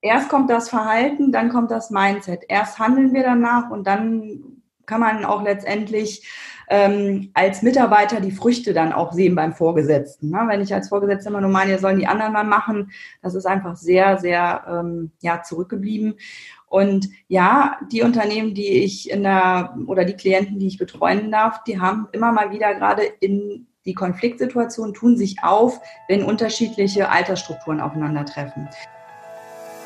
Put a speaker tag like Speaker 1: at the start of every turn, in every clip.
Speaker 1: erst kommt das Verhalten, dann kommt das Mindset. Erst handeln wir danach und dann kann man auch letztendlich ähm, als Mitarbeiter die Früchte dann auch sehen beim Vorgesetzten. Ne? Wenn ich als Vorgesetzter immer nur meine, sollen die anderen mal machen, das ist einfach sehr, sehr ähm, ja, zurückgeblieben. Und ja, die Unternehmen, die ich in der oder die Klienten, die ich betreuen darf, die haben immer mal wieder gerade in die Konfliktsituation tun sich auf, wenn unterschiedliche Altersstrukturen aufeinandertreffen.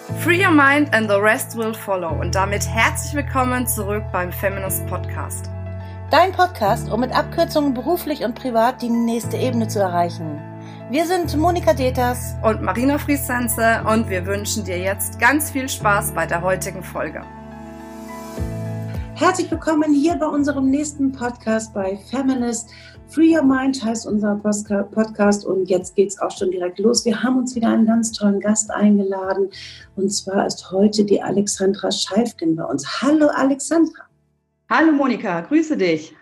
Speaker 2: Free your mind and the rest will follow. Und damit herzlich willkommen zurück beim Feminist Podcast.
Speaker 3: Dein Podcast, um mit Abkürzungen beruflich und privat die nächste Ebene zu erreichen. Wir sind Monika Deters
Speaker 2: und Marina Friesense und wir wünschen dir jetzt ganz viel Spaß bei der heutigen Folge.
Speaker 3: Herzlich willkommen hier bei unserem nächsten Podcast bei Feminist. Free Your Mind heißt unser Podcast und jetzt geht es auch schon direkt los. Wir haben uns wieder einen ganz tollen Gast eingeladen und zwar ist heute die Alexandra Scheifgen bei uns. Hallo Alexandra.
Speaker 1: Hallo Monika, grüße dich.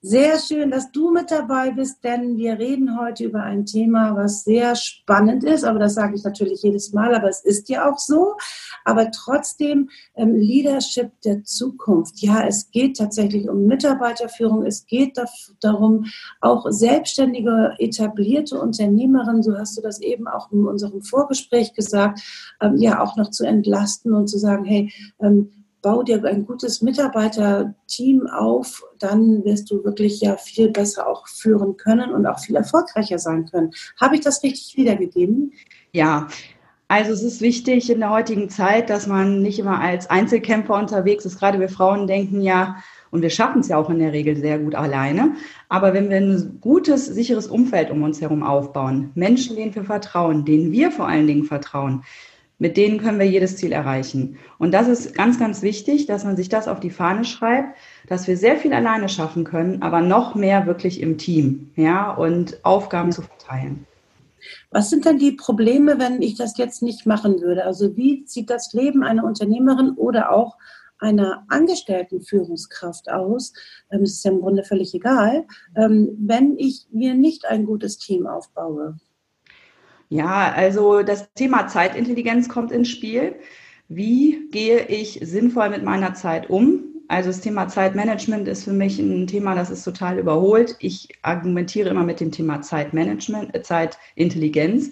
Speaker 3: Sehr schön, dass du mit dabei bist, denn wir reden heute über ein Thema, was sehr spannend ist, aber das sage ich natürlich jedes Mal, aber es ist ja auch so. Aber trotzdem ähm, Leadership der Zukunft. Ja, es geht tatsächlich um Mitarbeiterführung, es geht darum, auch selbstständige, etablierte Unternehmerinnen, so hast du das eben auch in unserem Vorgespräch gesagt, ähm, ja auch noch zu entlasten und zu sagen, hey, ähm, bau dir ein gutes Mitarbeiterteam auf, dann wirst du wirklich ja viel besser auch führen können und auch viel erfolgreicher sein können. Habe ich das richtig wiedergegeben?
Speaker 1: Ja. Also es ist wichtig in der heutigen Zeit, dass man nicht immer als Einzelkämpfer unterwegs ist. Gerade wir Frauen denken ja, und wir schaffen es ja auch in der Regel sehr gut alleine. Aber wenn wir ein gutes, sicheres Umfeld um uns herum aufbauen, Menschen, denen wir vertrauen, denen wir vor allen Dingen vertrauen, mit denen können wir jedes Ziel erreichen. Und das ist ganz, ganz wichtig, dass man sich das auf die Fahne schreibt, dass wir sehr viel alleine schaffen können, aber noch mehr wirklich im Team, ja, und Aufgaben zu verteilen.
Speaker 3: Was sind denn die Probleme, wenn ich das jetzt nicht machen würde? Also wie sieht das Leben einer Unternehmerin oder auch einer angestellten Führungskraft aus? Das ist ja im Grunde völlig egal, ähm, wenn ich mir nicht ein gutes Team aufbaue.
Speaker 1: Ja, also das Thema Zeitintelligenz kommt ins Spiel. Wie gehe ich sinnvoll mit meiner Zeit um? Also das Thema Zeitmanagement ist für mich ein Thema, das ist total überholt. Ich argumentiere immer mit dem Thema Zeitmanagement, äh, Zeitintelligenz.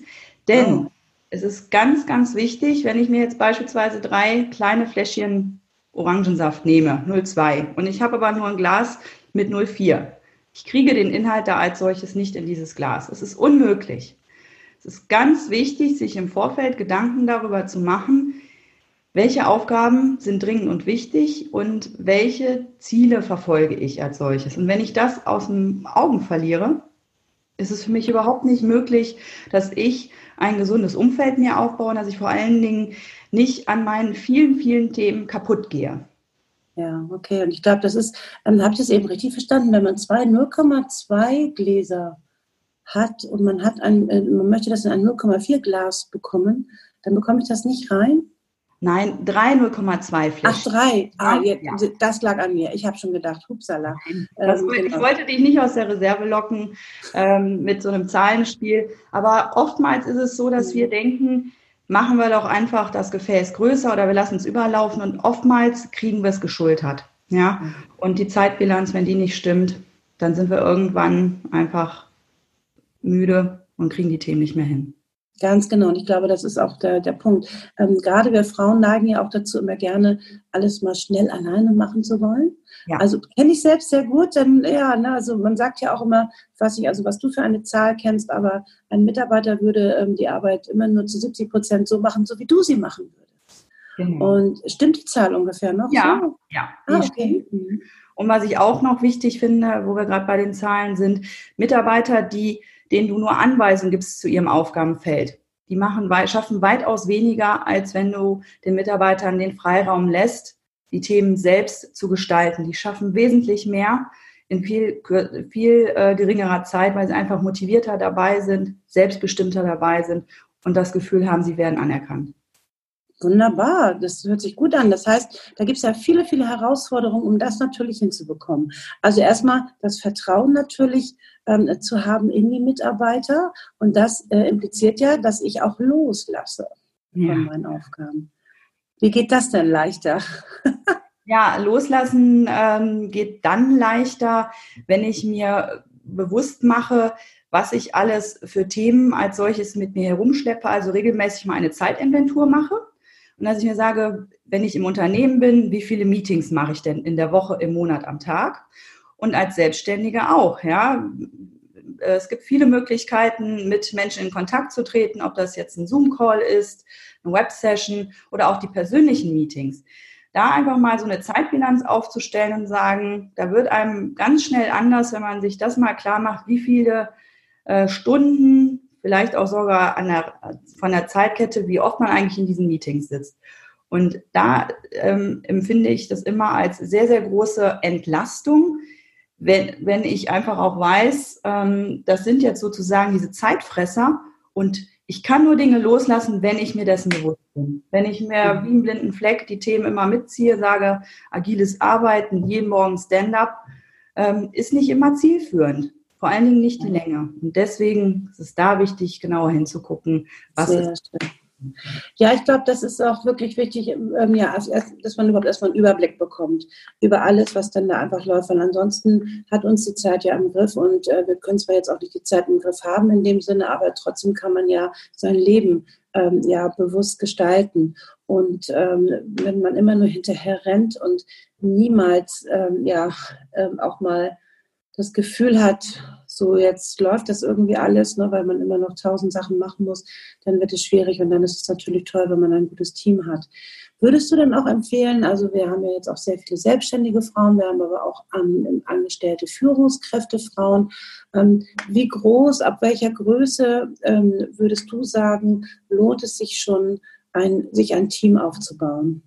Speaker 1: Denn oh. es ist ganz, ganz wichtig, wenn ich mir jetzt beispielsweise drei kleine Fläschchen Orangensaft nehme, 0,2, und ich habe aber nur ein Glas mit 0,4. Ich kriege den Inhalt da als solches nicht in dieses Glas. Es ist unmöglich. Es ist ganz wichtig, sich im Vorfeld Gedanken darüber zu machen, welche Aufgaben sind dringend und wichtig und welche Ziele verfolge ich als solches. Und wenn ich das aus den Augen verliere, ist es für mich überhaupt nicht möglich, dass ich ein gesundes Umfeld mir aufbaue und dass ich vor allen Dingen nicht an meinen vielen, vielen Themen kaputt gehe.
Speaker 3: Ja, okay. Und ich glaube, das ist, ähm, habe ich das eben richtig verstanden, wenn man zwei 0,2 Gläser hat und man hat ein, äh, man möchte das in ein 0,4 Glas bekommen, dann bekomme ich das nicht rein?
Speaker 1: Nein, drei 0,2 Flaschen.
Speaker 3: Ach, drei. Ah, ja. Das lag an mir. Ich habe schon gedacht, hupsala.
Speaker 1: Genau. Ich wollte dich nicht aus der Reserve locken ähm, mit so einem Zahlenspiel. Aber oftmals ist es so, dass wir denken, machen wir doch einfach das Gefäß größer oder wir lassen es überlaufen und oftmals kriegen wir es geschultert. Ja? Mhm. Und die Zeitbilanz, wenn die nicht stimmt, dann sind wir irgendwann einfach müde und kriegen die Themen nicht mehr hin.
Speaker 3: Ganz genau. Und ich glaube, das ist auch der, der Punkt. Ähm, gerade wir Frauen neigen ja auch dazu, immer gerne alles mal schnell alleine machen zu wollen. Ja. Also kenne ich selbst sehr gut. Denn ja, ne, also man sagt ja auch immer, ich weiß nicht, also was du für eine Zahl kennst, aber ein Mitarbeiter würde ähm, die Arbeit immer nur zu 70 Prozent so machen, so wie du sie machen würdest. Genau. Und stimmt die Zahl ungefähr noch?
Speaker 1: Ja, so? ja. Ah, okay. Und was ich auch noch wichtig finde, wo wir gerade bei den Zahlen sind, Mitarbeiter, die denen du nur Anweisungen gibst zu ihrem Aufgabenfeld. Die machen, schaffen weitaus weniger, als wenn du den Mitarbeitern den Freiraum lässt, die Themen selbst zu gestalten. Die schaffen wesentlich mehr in viel, viel äh, geringerer Zeit, weil sie einfach motivierter dabei sind, selbstbestimmter dabei sind und das Gefühl haben, sie werden anerkannt.
Speaker 3: Wunderbar, das hört sich gut an. Das heißt, da gibt es ja viele, viele Herausforderungen, um das natürlich hinzubekommen. Also erstmal das Vertrauen natürlich ähm, zu haben in die Mitarbeiter und das äh, impliziert ja, dass ich auch loslasse. ja. von meinen Aufgaben. Wie geht das denn leichter?
Speaker 1: ja, loslassen ähm, geht dann leichter, wenn ich mir bewusst mache, was ich alles für Themen als solches mit mir herumschleppe, also regelmäßig mal eine Zeitinventur mache. Und dass ich mir sage, wenn ich im Unternehmen bin, wie viele Meetings mache ich denn in der Woche, im Monat, am Tag? Und als Selbstständige auch, ja. Es gibt viele Möglichkeiten, mit Menschen in Kontakt zu treten, ob das jetzt ein Zoom-Call ist, eine Web-Session oder auch die persönlichen Meetings. Da einfach mal so eine Zeitbilanz aufzustellen und sagen, da wird einem ganz schnell anders, wenn man sich das mal klar macht, wie viele äh, Stunden, vielleicht auch sogar der, von der Zeitkette, wie oft man eigentlich in diesen Meetings sitzt. Und da ähm, empfinde ich das immer als sehr, sehr große Entlastung, wenn, wenn ich einfach auch weiß, ähm, das sind jetzt sozusagen diese Zeitfresser und ich kann nur Dinge loslassen, wenn ich mir dessen bewusst bin. Wenn ich mir mhm. wie einen blinden Fleck die Themen immer mitziehe, sage, agiles Arbeiten, jeden Morgen Stand-up, ähm, ist nicht immer zielführend. Vor allen Dingen nicht die Länge. Und deswegen ist es da wichtig, genauer hinzugucken, was Sehr ist. Schön.
Speaker 3: Ja, ich glaube, das ist auch wirklich wichtig, ähm, ja, dass man überhaupt erstmal einen Überblick bekommt über alles, was dann da einfach läuft. Weil ansonsten hat uns die Zeit ja im Griff und äh, wir können zwar jetzt auch nicht die Zeit im Griff haben in dem Sinne, aber trotzdem kann man ja sein Leben ähm, ja bewusst gestalten. Und ähm, wenn man immer nur hinterher rennt und niemals ähm, ja ähm, auch mal das Gefühl hat, so jetzt läuft das irgendwie alles, ne, weil man immer noch tausend Sachen machen muss, dann wird es schwierig und dann ist es natürlich toll, wenn man ein gutes Team hat. Würdest du denn auch empfehlen, also wir haben ja jetzt auch sehr viele selbstständige Frauen, wir haben aber auch an, angestellte Führungskräfte Frauen. Ähm, wie groß, ab welcher Größe ähm, würdest du sagen, lohnt es sich schon, ein, sich ein Team aufzubauen?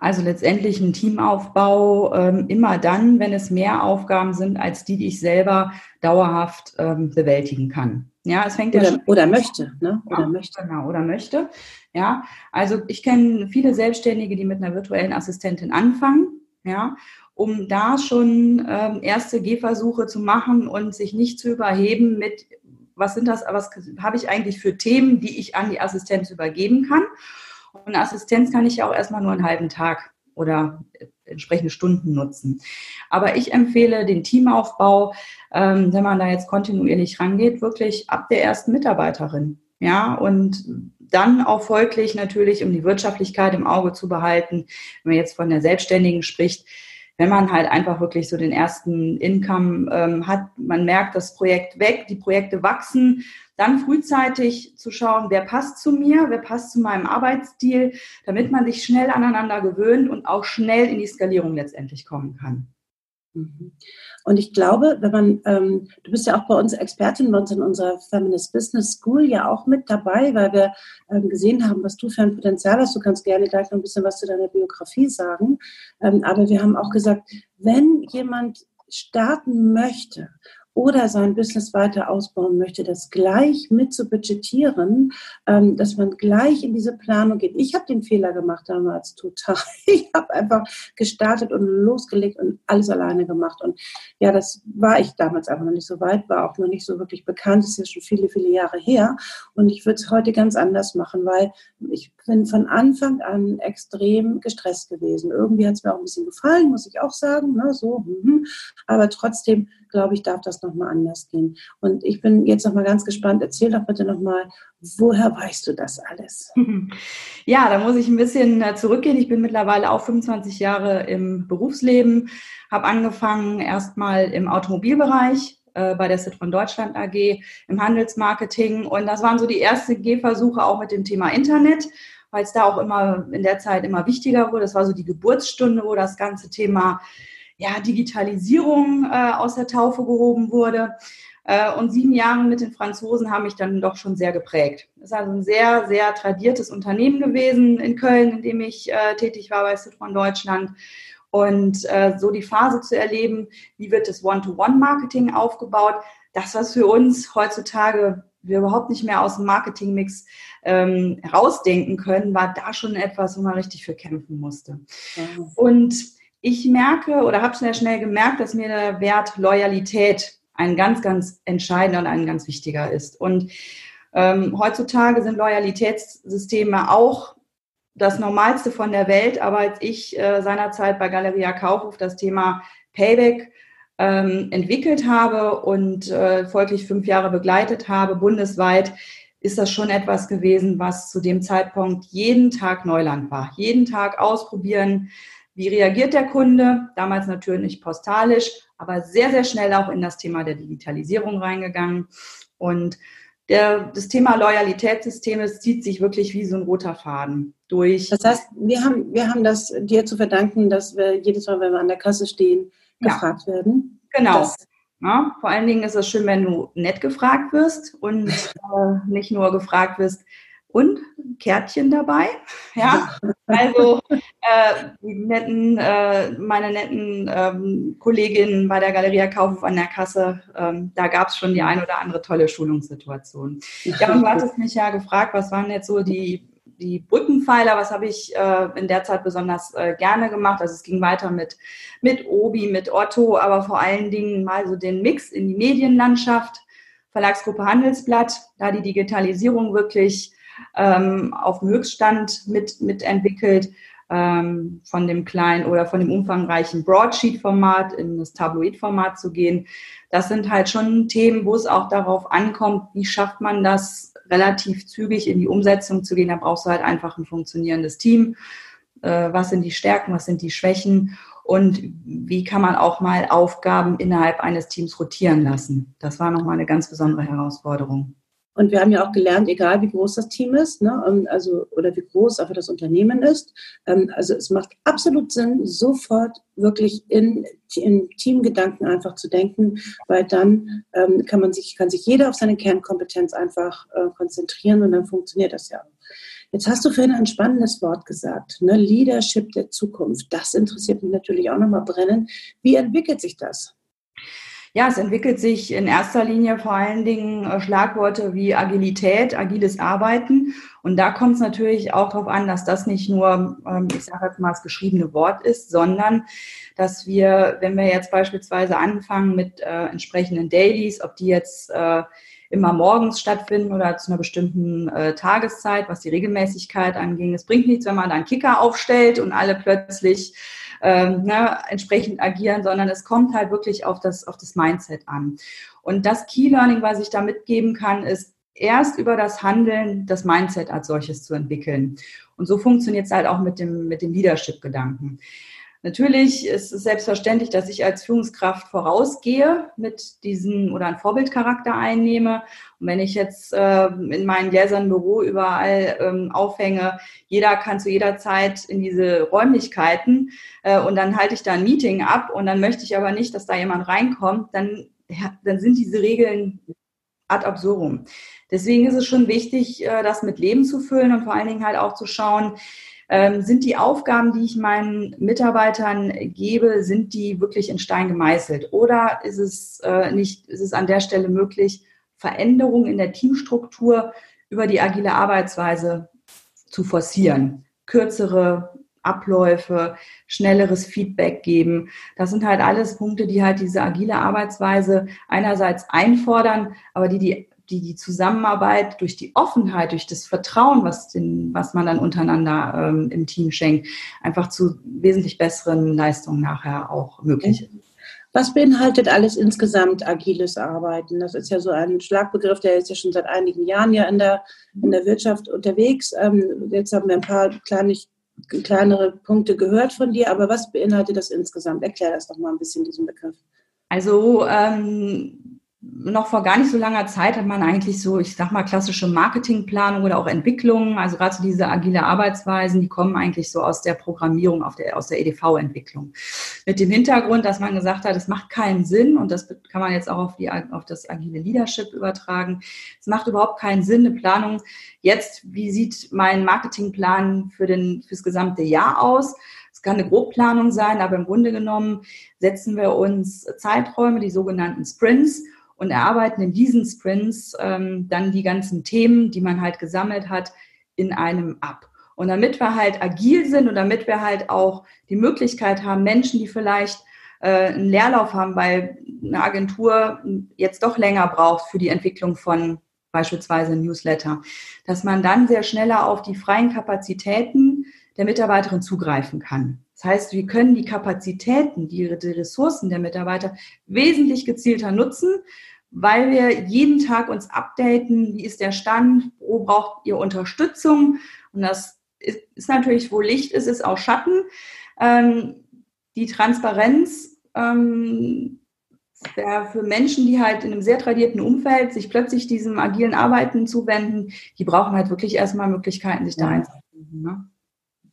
Speaker 1: Also letztendlich ein Teamaufbau ähm, immer dann, wenn es mehr Aufgaben sind als die, die ich selber dauerhaft ähm, bewältigen kann. Ja, es fängt
Speaker 3: oder,
Speaker 1: ja schon,
Speaker 3: oder möchte, ne?
Speaker 1: Oder ja, möchte. Genau, oder möchte. Ja, also ich kenne viele Selbstständige, die mit einer virtuellen Assistentin anfangen. Ja, um da schon ähm, erste Gehversuche zu machen und sich nicht zu überheben mit, was sind das, was habe ich eigentlich für Themen, die ich an die Assistenz übergeben kann und Assistenz kann ich ja auch erstmal nur einen halben Tag oder entsprechende Stunden nutzen. Aber ich empfehle den Teamaufbau, ähm, wenn man da jetzt kontinuierlich rangeht, wirklich ab der ersten Mitarbeiterin. Ja, und dann auch folglich natürlich, um die Wirtschaftlichkeit im Auge zu behalten, wenn man jetzt von der Selbstständigen spricht, wenn man halt einfach wirklich so den ersten Income ähm, hat, man merkt das Projekt weg, die Projekte wachsen, dann frühzeitig zu schauen, wer passt zu mir, wer passt zu meinem Arbeitsstil, damit man sich schnell aneinander gewöhnt und auch schnell in die Skalierung letztendlich kommen kann.
Speaker 3: Mhm. Und ich glaube, wenn man, ähm, du bist ja auch bei uns Expertin bei uns in unserer Feminist Business School ja auch mit dabei, weil wir ähm, gesehen haben, was du für ein Potenzial hast. Du kannst gerne gleich noch ein bisschen was zu deiner Biografie sagen. Ähm, aber wir haben auch gesagt, wenn jemand starten möchte oder sein Business weiter ausbauen möchte, das gleich mit zu budgetieren, ähm, dass man gleich in diese Planung geht. Ich habe den Fehler gemacht damals total. Ich habe einfach gestartet und losgelegt und alles alleine gemacht. Und ja, das war ich damals einfach noch nicht so weit, war auch noch nicht so wirklich bekannt. Das ist ja schon viele, viele Jahre her. Und ich würde es heute ganz anders machen, weil ich bin von Anfang an extrem gestresst gewesen. Irgendwie hat es mir auch ein bisschen gefallen, muss ich auch sagen. Ne? So, mhm. aber trotzdem glaube ich, darf das nochmal anders gehen. Und ich bin jetzt nochmal ganz gespannt. Erzähl doch bitte nochmal, woher weißt du das alles?
Speaker 1: Ja, da muss ich ein bisschen äh, zurückgehen. Ich bin mittlerweile auch 25 Jahre im Berufsleben, habe angefangen erstmal im Automobilbereich äh, bei der Citroën Deutschland AG im Handelsmarketing. Und das waren so die ersten Gehversuche auch mit dem Thema Internet weil es da auch immer in der Zeit immer wichtiger wurde. Das war so die Geburtsstunde, wo das ganze Thema ja, Digitalisierung äh, aus der Taufe gehoben wurde. Äh, und sieben Jahre mit den Franzosen haben mich dann doch schon sehr geprägt. Das ist also ein sehr, sehr tradiertes Unternehmen gewesen in Köln, in dem ich äh, tätig war bei Citroën Deutschland. Und äh, so die Phase zu erleben, wie wird das One-to-One-Marketing aufgebaut, das, was für uns heutzutage wir überhaupt nicht mehr aus dem Marketingmix ähm, rausdenken können, war da schon etwas, wo man richtig für kämpfen musste. Mhm. Und ich merke oder habe sehr schnell gemerkt, dass mir der Wert Loyalität ein ganz, ganz entscheidender und ein ganz wichtiger ist. Und Ähm, heutzutage sind Loyalitätssysteme auch das Normalste von der Welt, aber als ich äh, seinerzeit bei Galeria Kaufhof das Thema Payback ähm, entwickelt habe und äh, folglich fünf Jahre begleitet habe, bundesweit, ist das schon etwas gewesen, was zu dem Zeitpunkt jeden Tag Neuland war. Jeden Tag ausprobieren, wie reagiert der Kunde, damals natürlich postalisch, aber sehr, sehr schnell auch in das Thema der Digitalisierung reingegangen. Und der, das Thema Loyalitätssysteme zieht sich wirklich wie so ein roter Faden durch.
Speaker 3: Das heißt, wir haben, wir haben das dir zu verdanken, dass wir jedes Mal, wenn wir an der Kasse stehen, gefragt ja. werden.
Speaker 1: Genau. Das, ja, vor allen Dingen ist es schön, wenn du nett gefragt wirst und äh, nicht nur gefragt wirst, und Kärtchen dabei. Ja, also äh, die netten, äh, meine netten ähm, Kolleginnen bei der Galeria Kaufhof an der Kasse, ähm, da gab es schon die ein oder andere tolle Schulungssituation. Ja, und du hattest mich ja gefragt, was waren jetzt so die die Brückenpfeiler, was habe ich äh, in der Zeit besonders äh, gerne gemacht. Also es ging weiter mit, mit Obi, mit Otto, aber vor allen Dingen mal so den Mix in die Medienlandschaft, Verlagsgruppe Handelsblatt, da die Digitalisierung wirklich ähm, auf dem Höchststand mit, mitentwickelt, ähm, von dem kleinen oder von dem umfangreichen Broadsheet-Format in das Tabloid-Format zu gehen. Das sind halt schon Themen, wo es auch darauf ankommt, wie schafft man das relativ zügig in die Umsetzung zu gehen. Da brauchst du halt einfach ein funktionierendes Team. Äh, was sind die Stärken, was sind die Schwächen und wie kann man auch mal Aufgaben innerhalb eines Teams rotieren lassen. Das war nochmal eine ganz besondere Herausforderung.
Speaker 3: Und wir haben ja auch gelernt, egal wie groß das Team ist, ne, ähm, also oder wie groß einfach das Unternehmen ist, ähm, also es macht absolut Sinn, sofort wirklich in, in Teamgedanken einfach zu denken, weil dann ähm, kann man sich, kann sich jeder auf seine Kernkompetenz einfach äh, konzentrieren und dann funktioniert das ja. Jetzt hast du vorhin ein spannendes Wort gesagt, ne? Leadership der Zukunft. Das interessiert mich natürlich auch nochmal brennend. Wie entwickelt sich das?
Speaker 1: Ja, es entwickelt sich in erster Linie vor allen Dingen äh, Schlagworte wie Agilität, agiles Arbeiten. Und da kommt es natürlich auch darauf an, dass das nicht nur, ähm, ich sage jetzt mal, das geschriebene Wort ist, sondern dass wir, wenn wir jetzt beispielsweise anfangen mit äh, entsprechenden Dailies, ob die jetzt äh, immer morgens stattfinden oder zu einer bestimmten äh, Tageszeit, was die Regelmäßigkeit anging. Es bringt nichts, wenn man da einen Kicker aufstellt und alle plötzlich ähm, ne, entsprechend agieren, sondern es kommt halt wirklich auf das, auf das Mindset an. Und das Key Learning, was ich da mitgeben kann, ist, erst über das Handeln das Mindset als solches zu entwickeln. Und so funktioniert es halt auch mit dem, mit dem Leadership-Gedanken. Natürlich ist es selbstverständlich, dass ich als Führungskraft vorausgehe mit diesem oder einen Vorbildcharakter einnehme. Und wenn ich jetzt äh, in meinem gläsernen Büro überall ähm, aufhänge, jeder kann zu jeder Zeit in diese Räumlichkeiten äh, und dann halte ich da ein Meeting ab und dann möchte ich aber nicht, dass da jemand reinkommt, dann, ja, dann sind diese Regeln ad absurdum. Deswegen ist es schon wichtig, äh, das mit Leben zu füllen und vor allen Dingen halt auch zu schauen, ähm, sind die Aufgaben, die ich meinen Mitarbeitern gebe, sind die wirklich in Stein gemeißelt? Oder ist es äh, nicht, ist es an der Stelle möglich, Veränderungen in der Teamstruktur über die agile Arbeitsweise zu forcieren? Kürzere Abläufe, schnelleres Feedback geben. Das sind halt alles Punkte, die halt diese agile Arbeitsweise einerseits einfordern, aber die die die, die Zusammenarbeit, durch die Offenheit, durch das Vertrauen, was, den, was man dann untereinander ähm, im Team schenkt, einfach zu wesentlich besseren Leistungen nachher auch möglich ist.
Speaker 3: Was beinhaltet alles insgesamt agiles Arbeiten? Das ist ja so ein Schlagbegriff, der ist ja schon seit einigen Jahren ja in der, in der Wirtschaft unterwegs. Ähm, jetzt haben wir ein paar kleine, kleinere Punkte gehört von dir, aber was beinhaltet das insgesamt? Erklär das doch mal ein bisschen, diesen Begriff.
Speaker 1: Also ähm, noch vor gar nicht so langer Zeit hat man eigentlich so, ich sag mal, klassische Marketingplanung oder auch Entwicklung, also gerade so diese agile Arbeitsweisen, die kommen eigentlich so aus der Programmierung, der, aus der EDV-Entwicklung. Mit dem Hintergrund, dass man gesagt hat, es macht keinen Sinn und das kann man jetzt auch auf, die, auf das agile Leadership übertragen. Es macht überhaupt keinen Sinn, eine Planung jetzt, wie sieht mein Marketingplan für den, fürs gesamte Jahr aus? Es kann eine Grobplanung sein, aber im Grunde genommen setzen wir uns Zeiträume, die sogenannten Sprints, und erarbeiten in diesen Sprints ähm, dann die ganzen Themen, die man halt gesammelt hat, in einem ab. Und damit wir halt agil sind und damit wir halt auch die Möglichkeit haben, Menschen, die vielleicht äh, einen Leerlauf haben, weil eine Agentur jetzt doch länger braucht für die Entwicklung von beispielsweise Newsletter, dass man dann sehr schneller auf die freien Kapazitäten der Mitarbeiterin zugreifen kann. Das heißt, wir können die Kapazitäten, die, die Ressourcen der Mitarbeiter wesentlich gezielter nutzen, weil wir jeden Tag uns updaten, wie ist der Stand, wo braucht ihr Unterstützung. Und das ist, ist natürlich, wo Licht ist, ist auch Schatten. Ähm, die Transparenz ähm, für Menschen, die halt in einem sehr tradierten Umfeld sich plötzlich diesem agilen Arbeiten zuwenden, die brauchen halt wirklich erstmal Möglichkeiten, sich da einzufinden. Ne?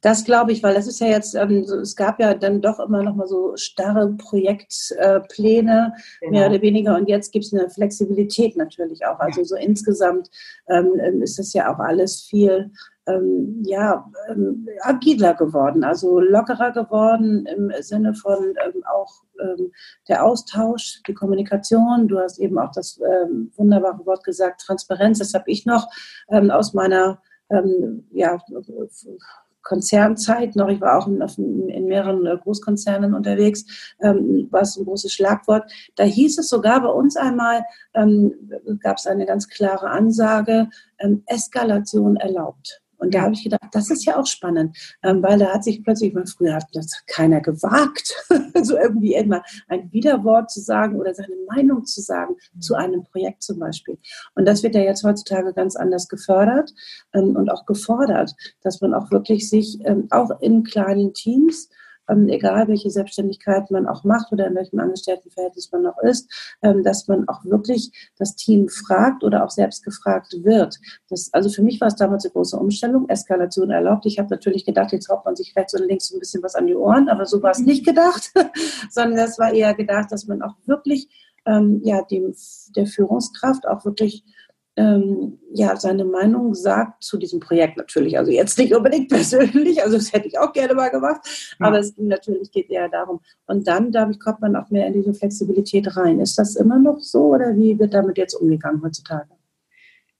Speaker 3: Das glaube ich, weil das ist ja jetzt, ähm, es gab ja dann doch immer noch mal so starre Projektpläne, genau. mehr oder weniger. Und jetzt gibt es eine Flexibilität natürlich auch. Also so insgesamt ähm, ähm, ist das ja auch alles viel ähm, ja, ähm, agiler geworden, also lockerer geworden im Sinne von ähm, auch ähm, der Austausch, die Kommunikation. Du hast eben auch das ähm, wunderbare Wort gesagt, Transparenz. Das habe ich noch aus meiner ja, Konzernzeit noch, ich war auch in, in mehreren äh, Großkonzernen unterwegs, ähm, war es ein großes Schlagwort. Da hieß es sogar bei uns einmal, ähm, gab es eine ganz klare Ansage, ähm, Eskalation erlaubt. Und da habe ich gedacht, das ist ja auch spannend, ähm, weil da hat sich plötzlich, weil früher hat das keiner gewagt, so irgendwie immer ein Widerwort zu sagen oder seine Meinung zu sagen zu einem Projekt zum Beispiel. Und das wird ja jetzt heutzutage ganz anders gefördert ähm, und auch gefordert, dass man auch wirklich sich ähm, auch in kleinen Teams ähm, egal welche Selbstständigkeit man auch macht oder in welchem Angestelltenverhältnis man noch ist, ähm, dass man auch wirklich das Team fragt oder auch selbst gefragt wird. Das, also für mich war es damals eine große Umstellung, Eskalation erlaubt. Ich habe natürlich gedacht, jetzt haut man sich rechts und links ein bisschen was an die Ohren, aber so war es nicht gedacht, sondern das war eher gedacht, dass man auch wirklich ähm, ja, dem, der Führungskraft auch wirklich ähm, ja, seine Meinung sagt zu diesem Projekt natürlich. Also jetzt nicht unbedingt persönlich, also das hätte ich auch gerne mal gemacht, ja. aber es natürlich geht eher darum. Und dann, dadurch kommt man auch mehr in diese Flexibilität rein. Ist das immer noch so oder wie wird damit jetzt umgegangen heutzutage?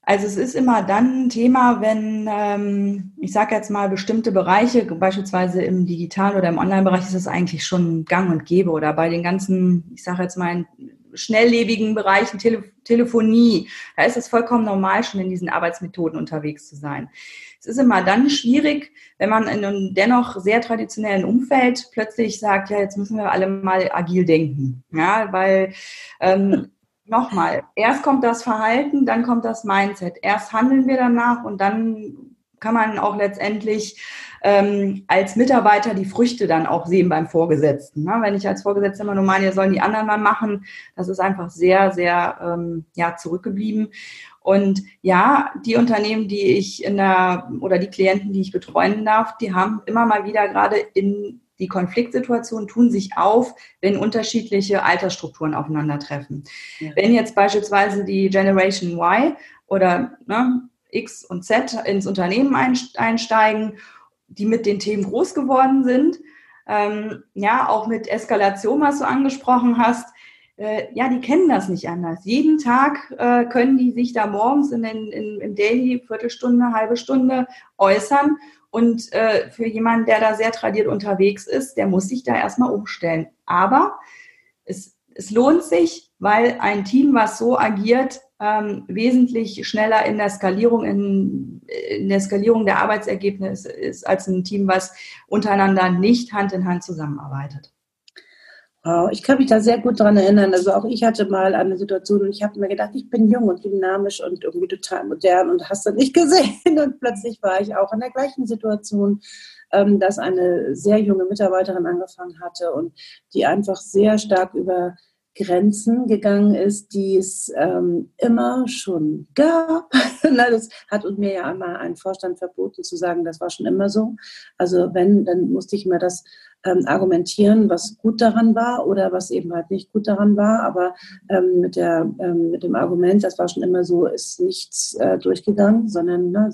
Speaker 1: Also es ist immer dann ein Thema, wenn, ähm, ich sage jetzt mal, bestimmte Bereiche, beispielsweise im Digital- oder im Online-Bereich, ist es eigentlich schon gang und gäbe oder bei den ganzen, ich sage jetzt mal, schnelllebigen Bereichen, Tele Telefonie, da ist es vollkommen normal, schon in diesen Arbeitsmethoden unterwegs zu sein. Es ist immer dann schwierig, wenn man in einem dennoch sehr traditionellen Umfeld plötzlich sagt, ja, jetzt müssen wir alle mal agil denken. Ja, weil ähm, nochmal, erst kommt das Verhalten, dann kommt das Mindset. Erst handeln wir danach und dann kann man auch letztendlich ähm, als Mitarbeiter die Früchte dann auch sehen beim Vorgesetzten. Ne? Wenn ich als Vorgesetzter immer nur meine, sollen die anderen mal machen, das ist einfach sehr, sehr ähm, ja, zurückgeblieben. Und ja, die Unternehmen, die ich in der oder die Klienten, die ich betreuen darf, die haben immer mal wieder gerade in die Konfliktsituation tun sich auf, wenn unterschiedliche Altersstrukturen aufeinandertreffen. Ja. Wenn jetzt beispielsweise die Generation Y oder ne, X und Z ins Unternehmen einsteigen die mit den Themen groß geworden sind. Ähm, ja, auch mit Eskalation, was du angesprochen hast. Äh, ja, die kennen das nicht anders. Jeden Tag äh, können die sich da morgens in den, in, im Daily Viertelstunde, halbe Stunde äußern. Und äh, für jemanden, der da sehr tradiert unterwegs ist, der muss sich da erstmal umstellen. Aber es, es lohnt sich, weil ein Team, was so agiert, ähm, wesentlich schneller in der Skalierung, in, in der Skalierung der Arbeitsergebnisse ist als ein Team, was untereinander nicht Hand in Hand zusammenarbeitet.
Speaker 3: Ich kann mich da sehr gut dran erinnern. Also auch ich hatte mal eine Situation und ich habe mir gedacht, ich bin jung und dynamisch und irgendwie total modern und hast das nicht gesehen. Und plötzlich war ich auch in der gleichen Situation, ähm, dass eine sehr junge Mitarbeiterin angefangen hatte und die einfach sehr stark über Grenzen gegangen ist, die es ähm, immer schon gab. das hat mir ja einmal ein Vorstand verboten zu sagen, das war schon immer so. Also wenn, dann musste ich mir das ähm, argumentieren, was gut daran war oder was eben halt nicht gut daran war. Aber ähm, mit, der, ähm, mit dem Argument, das war schon immer so, ist nichts äh, durchgegangen, sondern ne,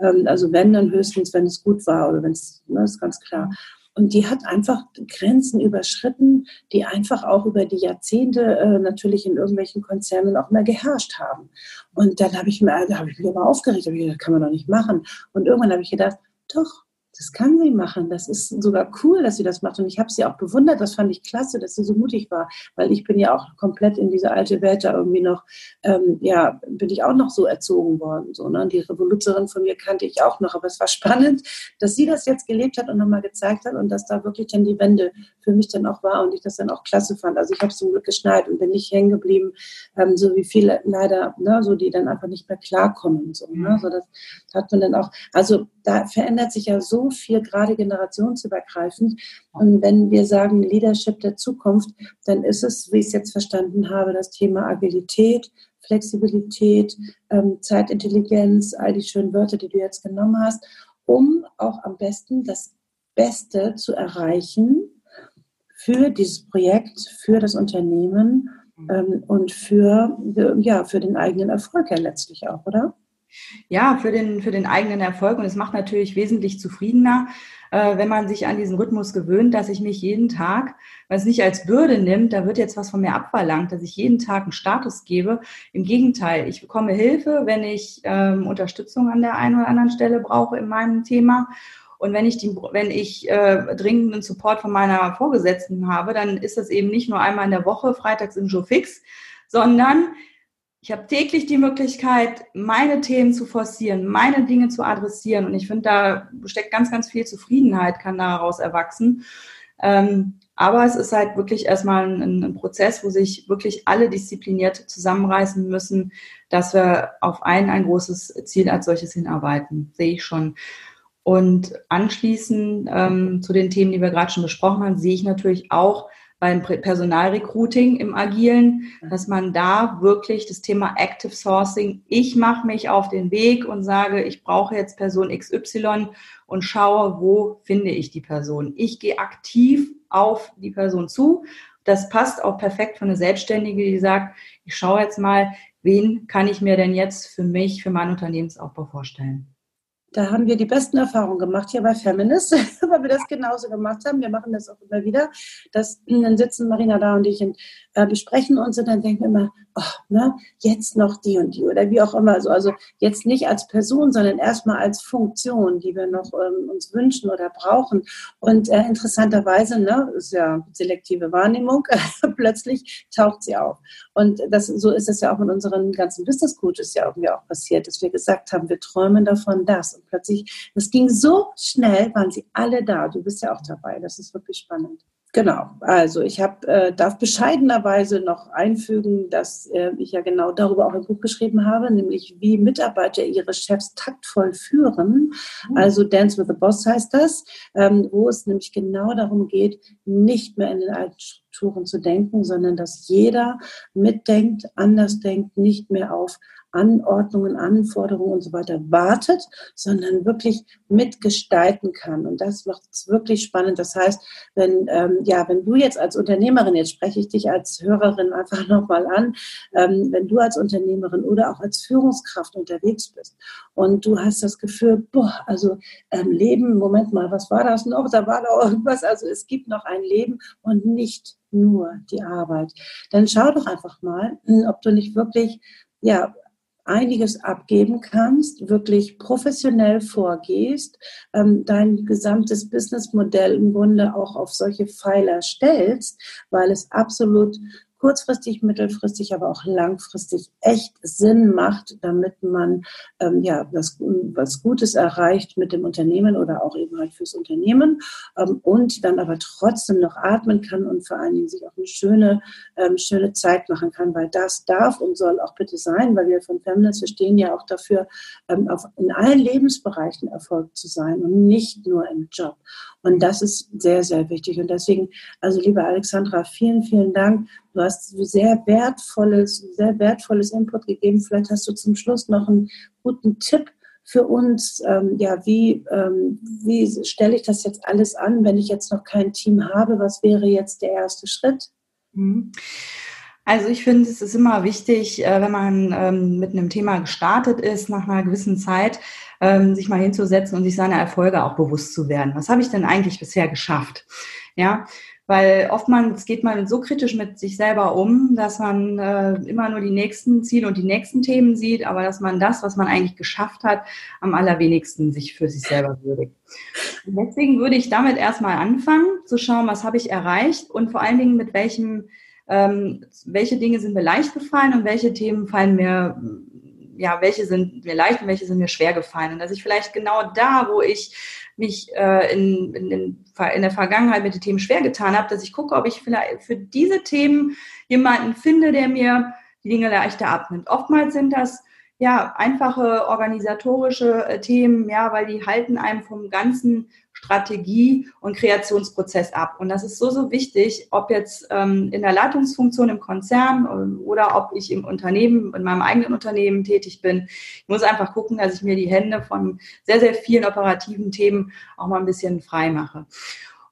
Speaker 3: ähm, also wenn, dann höchstens, wenn es gut war oder wenn es, ne, ist ganz klar. Und die hat einfach Grenzen überschritten, die einfach auch über die Jahrzehnte äh, natürlich in irgendwelchen Konzernen auch mal geherrscht haben. Und dann habe ich, mir, da habe ich mich immer aufgeregt, hab ich gedacht, kann man doch nicht machen. Und irgendwann habe ich gedacht, doch, das kann sie machen. Das ist sogar cool, dass sie das macht. Und ich habe sie auch bewundert. Das fand ich klasse, dass sie so mutig war, weil ich bin ja auch komplett in diese alte Welt da irgendwie noch, ähm, ja, bin ich auch noch so erzogen worden. So, ne? Die Revoluzerin von mir kannte ich auch noch. Aber es war spannend, dass sie das jetzt gelebt hat und nochmal gezeigt hat und dass da wirklich dann die Wende für mich dann auch war und ich das dann auch klasse fand. Also ich habe zum Glück geschneit und bin nicht hängen geblieben, ähm, so wie viele leider, ne, so die dann einfach nicht mehr klarkommen. So, ne? Mhm. so das hat man dann auch, also da verändert sich ja so viel, gerade generationsübergreifend. Und wenn wir sagen Leadership der Zukunft, dann ist es, wie ich es jetzt verstanden habe, das Thema Agilität, Flexibilität, ähm, Zeitintelligenz, all die schönen Wörter, die du jetzt genommen hast, um auch am besten das Beste zu erreichen für dieses Projekt, für das Unternehmen ähm, und für, ja, für den eigenen Erfolg ja letztlich auch, oder?
Speaker 1: Ja, für den, für den eigenen Erfolg. Und es macht natürlich wesentlich zufriedener, äh, wenn man sich an diesen Rhythmus gewöhnt, dass ich mich jeden Tag, weil es nicht als Bürde nimmt, da wird jetzt was von mir abverlangt, dass ich jeden Tag einen Status gebe. Im Gegenteil, ich bekomme Hilfe, wenn ich ähm, Unterstützung an der einen oder anderen Stelle brauche in meinem Thema. Und wenn ich, die, wenn ich äh, dringenden Support von meiner Vorgesetzten habe, dann ist das eben nicht nur einmal in der Woche, freitags im Joe fix, sondern ich habe täglich die Möglichkeit, meine Themen zu forcieren, meine Dinge zu adressieren. Und ich finde, da steckt ganz, ganz viel Zufriedenheit, kann daraus erwachsen. Ähm, aber es ist halt wirklich erstmal ein, ein, Prozess, wo sich wirklich alle diszipliniert zusammenreißen müssen, dass wir auf ein, ein großes Ziel als solches hinarbeiten. Sehe ich schon. Und anschließend ähm, zu den Themen, die wir gerade schon besprochen haben, sehe ich natürlich auch, beim Personalrecruiting im Agilen, dass man da wirklich das Thema Active Sourcing, ich mache mich auf den Weg und sage, ich brauche jetzt Person XY und schaue, wo finde ich die Person. Ich gehe aktiv auf die Person zu. Das passt auch perfekt für eine Selbstständige, die sagt, ich schaue jetzt mal, wen kann ich mir denn jetzt für mich, für meinen Unternehmensaufbau vorstellen.
Speaker 3: Da haben wir die besten Erfahrungen gemacht hier bei Feminist, weil wir das genauso gemacht haben. Wir machen das auch immer wieder. Das, dann sitzen Marina da und ich und äh, besprechen uns und dann denken wir immer, oh, ne, jetzt noch die und die oder wie auch immer. Also, also jetzt nicht als Person, sondern erstmal als Funktion, die wir noch ähm, uns wünschen oder brauchen. Und äh, interessanterweise, ne, ist ja selektive Wahrnehmung, plötzlich taucht sie auf. Und das, so ist es ja auch in unseren ganzen Business Coaches ja irgendwie auch passiert, dass wir gesagt haben, wir träumen davon das. Und plötzlich, das ging so schnell, waren sie alle da. Du bist ja auch dabei. Das ist wirklich spannend. Genau, also ich hab, äh, darf bescheidenerweise noch einfügen, dass äh, ich ja genau darüber auch ein Buch geschrieben habe, nämlich wie Mitarbeiter ihre Chefs taktvoll führen. Mhm. Also Dance with the Boss heißt das, ähm, wo es nämlich genau darum geht, nicht mehr in den alten Strukturen zu denken, sondern dass jeder mitdenkt, anders denkt, nicht mehr auf Anordnungen, Anforderungen und so weiter wartet, sondern wirklich mitgestalten kann. Und das macht es wirklich spannend. Das heißt, wenn, ähm, ja, wenn du jetzt als Unternehmerin, jetzt spreche ich dich als Hörerin einfach nochmal an, ähm, wenn du als Unternehmerin oder auch als Führungskraft unterwegs bist und du hast das Gefühl, boah, also ähm, Leben, Moment mal, was war das noch? Da war da irgendwas. Also es gibt noch ein Leben und nicht nur die Arbeit. Dann schau doch einfach mal, ob du nicht wirklich ja, einiges abgeben kannst, wirklich professionell vorgehst, ähm, dein gesamtes Businessmodell im Grunde auch auf solche Pfeiler stellst, weil es absolut kurzfristig, mittelfristig, aber auch langfristig echt Sinn macht, damit man ähm, ja was, was Gutes erreicht mit dem Unternehmen oder auch eben halt fürs Unternehmen ähm, und dann aber trotzdem noch atmen kann und vor allen Dingen sich auch eine schöne, ähm, schöne Zeit machen kann, weil das darf und soll auch bitte sein, weil wir von Feminist, wir stehen ja auch dafür, ähm, auf, in allen Lebensbereichen Erfolg zu sein und nicht nur im Job. Und das ist sehr, sehr wichtig. Und deswegen, also liebe Alexandra, vielen, vielen Dank Du hast sehr wertvolles, sehr wertvolles Input gegeben. Vielleicht hast du zum Schluss noch einen guten Tipp für uns. Ähm, ja, wie, ähm, wie stelle ich das jetzt alles an, wenn ich jetzt noch kein Team habe? Was wäre jetzt der erste Schritt?
Speaker 1: Mhm. Also ich finde, es ist immer wichtig, äh, wenn man ähm, mit einem Thema gestartet ist, nach einer gewissen Zeit, ähm, sich mal hinzusetzen und sich seiner Erfolge auch bewusst zu werden. Was habe ich denn eigentlich bisher geschafft? Ja, weil oftmals geht man so kritisch mit sich selber um, dass man äh, immer nur die nächsten Ziele und die nächsten Themen sieht, aber dass man das, was man eigentlich geschafft hat, am allerwenigsten sich für sich selber würdigt. Deswegen würde ich damit erstmal anfangen, zu schauen, was habe ich erreicht und vor allen Dingen mit welchem, ähm, welche Dinge sind mir leicht gefallen und welche Themen fallen mir ja, welche sind mir leicht und welche sind mir schwer gefallen. Und dass ich vielleicht genau da, wo ich mich äh, in, in, in der Vergangenheit mit den Themen schwer getan habe, dass ich gucke, ob ich vielleicht für diese Themen jemanden finde, der mir die Dinge leichter abnimmt. Oftmals sind das ja einfache organisatorische äh, Themen, ja, weil die halten einem vom ganzen Strategie und Kreationsprozess ab. Und das ist so, so wichtig, ob jetzt ähm, in der Leitungsfunktion im Konzern ähm, oder ob ich im Unternehmen, in meinem eigenen Unternehmen tätig bin. Ich muss einfach gucken, dass ich mir die Hände von sehr, sehr vielen operativen Themen auch mal ein bisschen frei mache.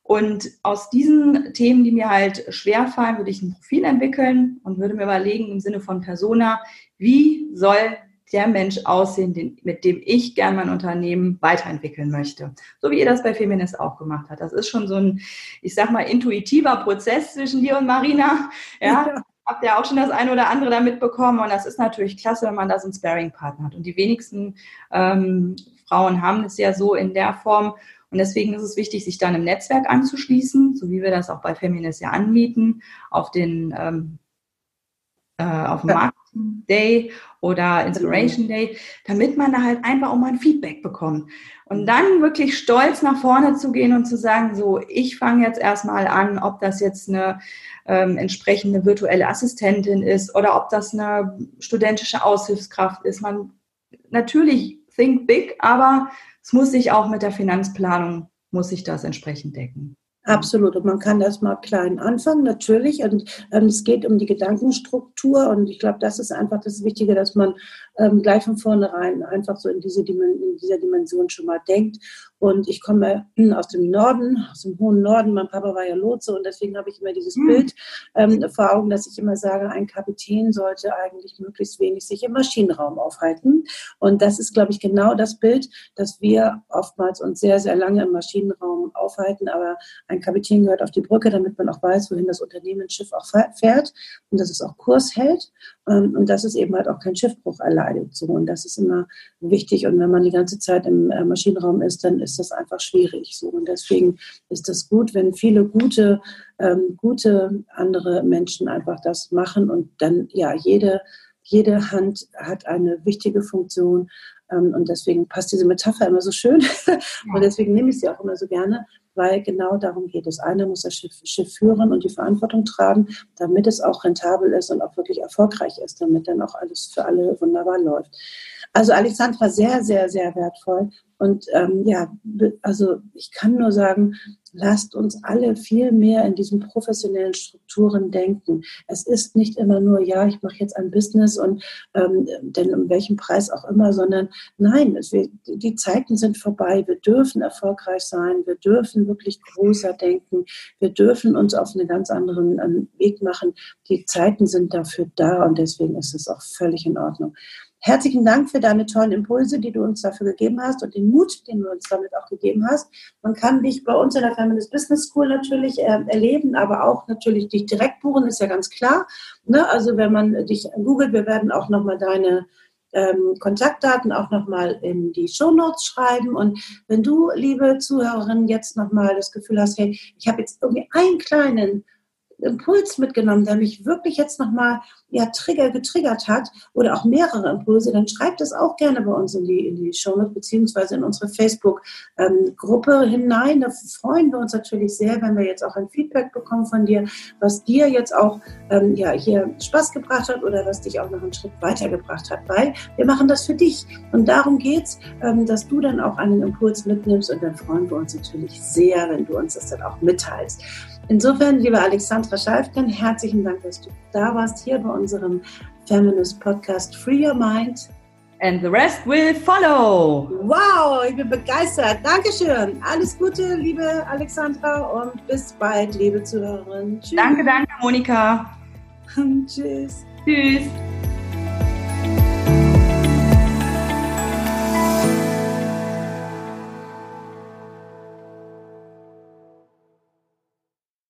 Speaker 1: Und aus diesen Themen, die mir halt schwer fallen, würde ich ein Profil entwickeln und würde mir überlegen im Sinne von Persona, wie soll der Mensch aussehen, den, mit dem ich gern mein Unternehmen weiterentwickeln möchte. So wie ihr das bei Feminist auch gemacht habt. Das ist schon so ein, ich sag mal, intuitiver Prozess zwischen dir und Marina. Ja. ja. Habt ihr auch schon das eine oder andere da mitbekommen? Und das ist natürlich klasse, wenn man da so einen Sparing-Partner hat. Und die wenigsten ähm, Frauen haben es ja so in der Form. Und deswegen ist es wichtig, sich dann im Netzwerk anzuschließen, so wie wir das auch bei Feminist ja anbieten, auf den ähm, äh, auf dem Markt Day oder Inspiration Day, damit man da halt einfach auch mal ein Feedback bekommt. Und dann wirklich stolz nach vorne zu gehen und zu sagen, so, ich fange jetzt erstmal an, ob das jetzt eine ähm, entsprechende virtuelle Assistentin ist oder ob das eine studentische Aushilfskraft ist. Man natürlich think big, aber es muss sich auch mit der Finanzplanung, muss sich das entsprechend decken.
Speaker 3: Absolut. Und man kann das mal klein anfangen, natürlich. Und ähm, es geht um die Gedankenstruktur. Und ich glaube, das ist einfach das Wichtige, dass man ähm, gleich von vornherein einfach so in, diese in dieser Dimension schon mal denkt. Und ich komme aus dem Norden, aus dem hohen Norden. Mein Papa war ja Lotse und deswegen habe ich immer dieses mhm. Bild ähm, vor Augen, dass ich immer sage, ein Kapitän sollte eigentlich möglichst wenig sich im Maschinenraum aufhalten. Und das ist, glaube ich, genau das Bild, dass wir oftmals uns sehr, sehr lange im Maschinenraum aufhalten. Aber ein Kapitän gehört auf die Brücke, damit man auch weiß, wohin das Unternehmensschiff auch fährt und dass es auch Kurs hält ähm, und dass es eben halt auch kein Schiffbruch erleidet. So. Und das ist immer wichtig. Und wenn man die ganze Zeit im äh, Maschinenraum ist, dann ist das einfach schwierig. So. Und deswegen ist das gut, wenn viele gute, ähm, gute andere Menschen einfach das machen und dann, ja, jede, jede Hand hat eine wichtige Funktion. Ähm, und deswegen passt diese Metapher immer so schön. und deswegen nehme ich sie auch immer so gerne, weil genau darum geht es. Einer muss das Schiff, Schiff, führen und die Verantwortung tragen, damit es auch rentabel ist und auch wirklich erfolgreich ist, damit dann auch alles für alle wunderbar läuft. Also Alexandra, sehr, sehr, sehr wertvoll. Und ähm, ja, also ich kann nur sagen, lasst uns alle viel mehr in diesen professionellen Strukturen denken. Es ist nicht immer nur, ja, ich mache jetzt ein Business und ähm, denn um welchen Preis auch immer, sondern nein, es, wir, die Zeiten sind vorbei. Wir dürfen erfolgreich sein. Wir dürfen wirklich größer denken. Wir dürfen uns auf einen ganz anderen ähm, Weg machen. Die Zeiten sind dafür da und deswegen ist es auch völlig in Ordnung. Herzlichen Dank für deine tollen Impulse, die du uns dafür gegeben hast und den Mut, den du uns damit auch gegeben hast. Man kann dich bei uns in der Feminist Business School natürlich äh, erleben, aber auch natürlich dich direkt buchen, ist ja ganz klar. Ne? Also wenn man dich googelt, wir werden auch nochmal deine ähm, Kontaktdaten auch nochmal in die Show Notes schreiben. Und wenn du, liebe Zuhörerin, jetzt nochmal das Gefühl hast, hey, ich habe jetzt irgendwie einen kleinen Impuls mitgenommen, der mich wirklich jetzt nochmal ja, Trigger getriggert hat oder auch mehrere Impulse, dann schreibt es auch gerne bei uns in die, in die Show Notes beziehungsweise in unsere Facebook-Gruppe hinein. Da freuen wir uns natürlich sehr, wenn wir jetzt auch ein Feedback bekommen von dir, was dir jetzt auch ähm, ja, hier Spaß gebracht hat oder was dich auch noch einen Schritt weitergebracht hat, weil wir machen das für dich. Und darum geht's, ähm, dass du dann auch einen Impuls mitnimmst und dann freuen wir uns natürlich sehr, wenn du uns das dann auch mitteilst. Insofern, liebe Alexandra Schalfken, herzlichen Dank, dass du da warst hier bei unserem Feminist Podcast Free Your Mind.
Speaker 1: And the rest will follow.
Speaker 3: Wow, ich bin begeistert. Dankeschön. Alles Gute, liebe Alexandra, und bis bald, liebe Zuhörerinnen.
Speaker 1: Tschüss. Danke, danke, Monika.
Speaker 3: Tschüss.
Speaker 1: Tschüss.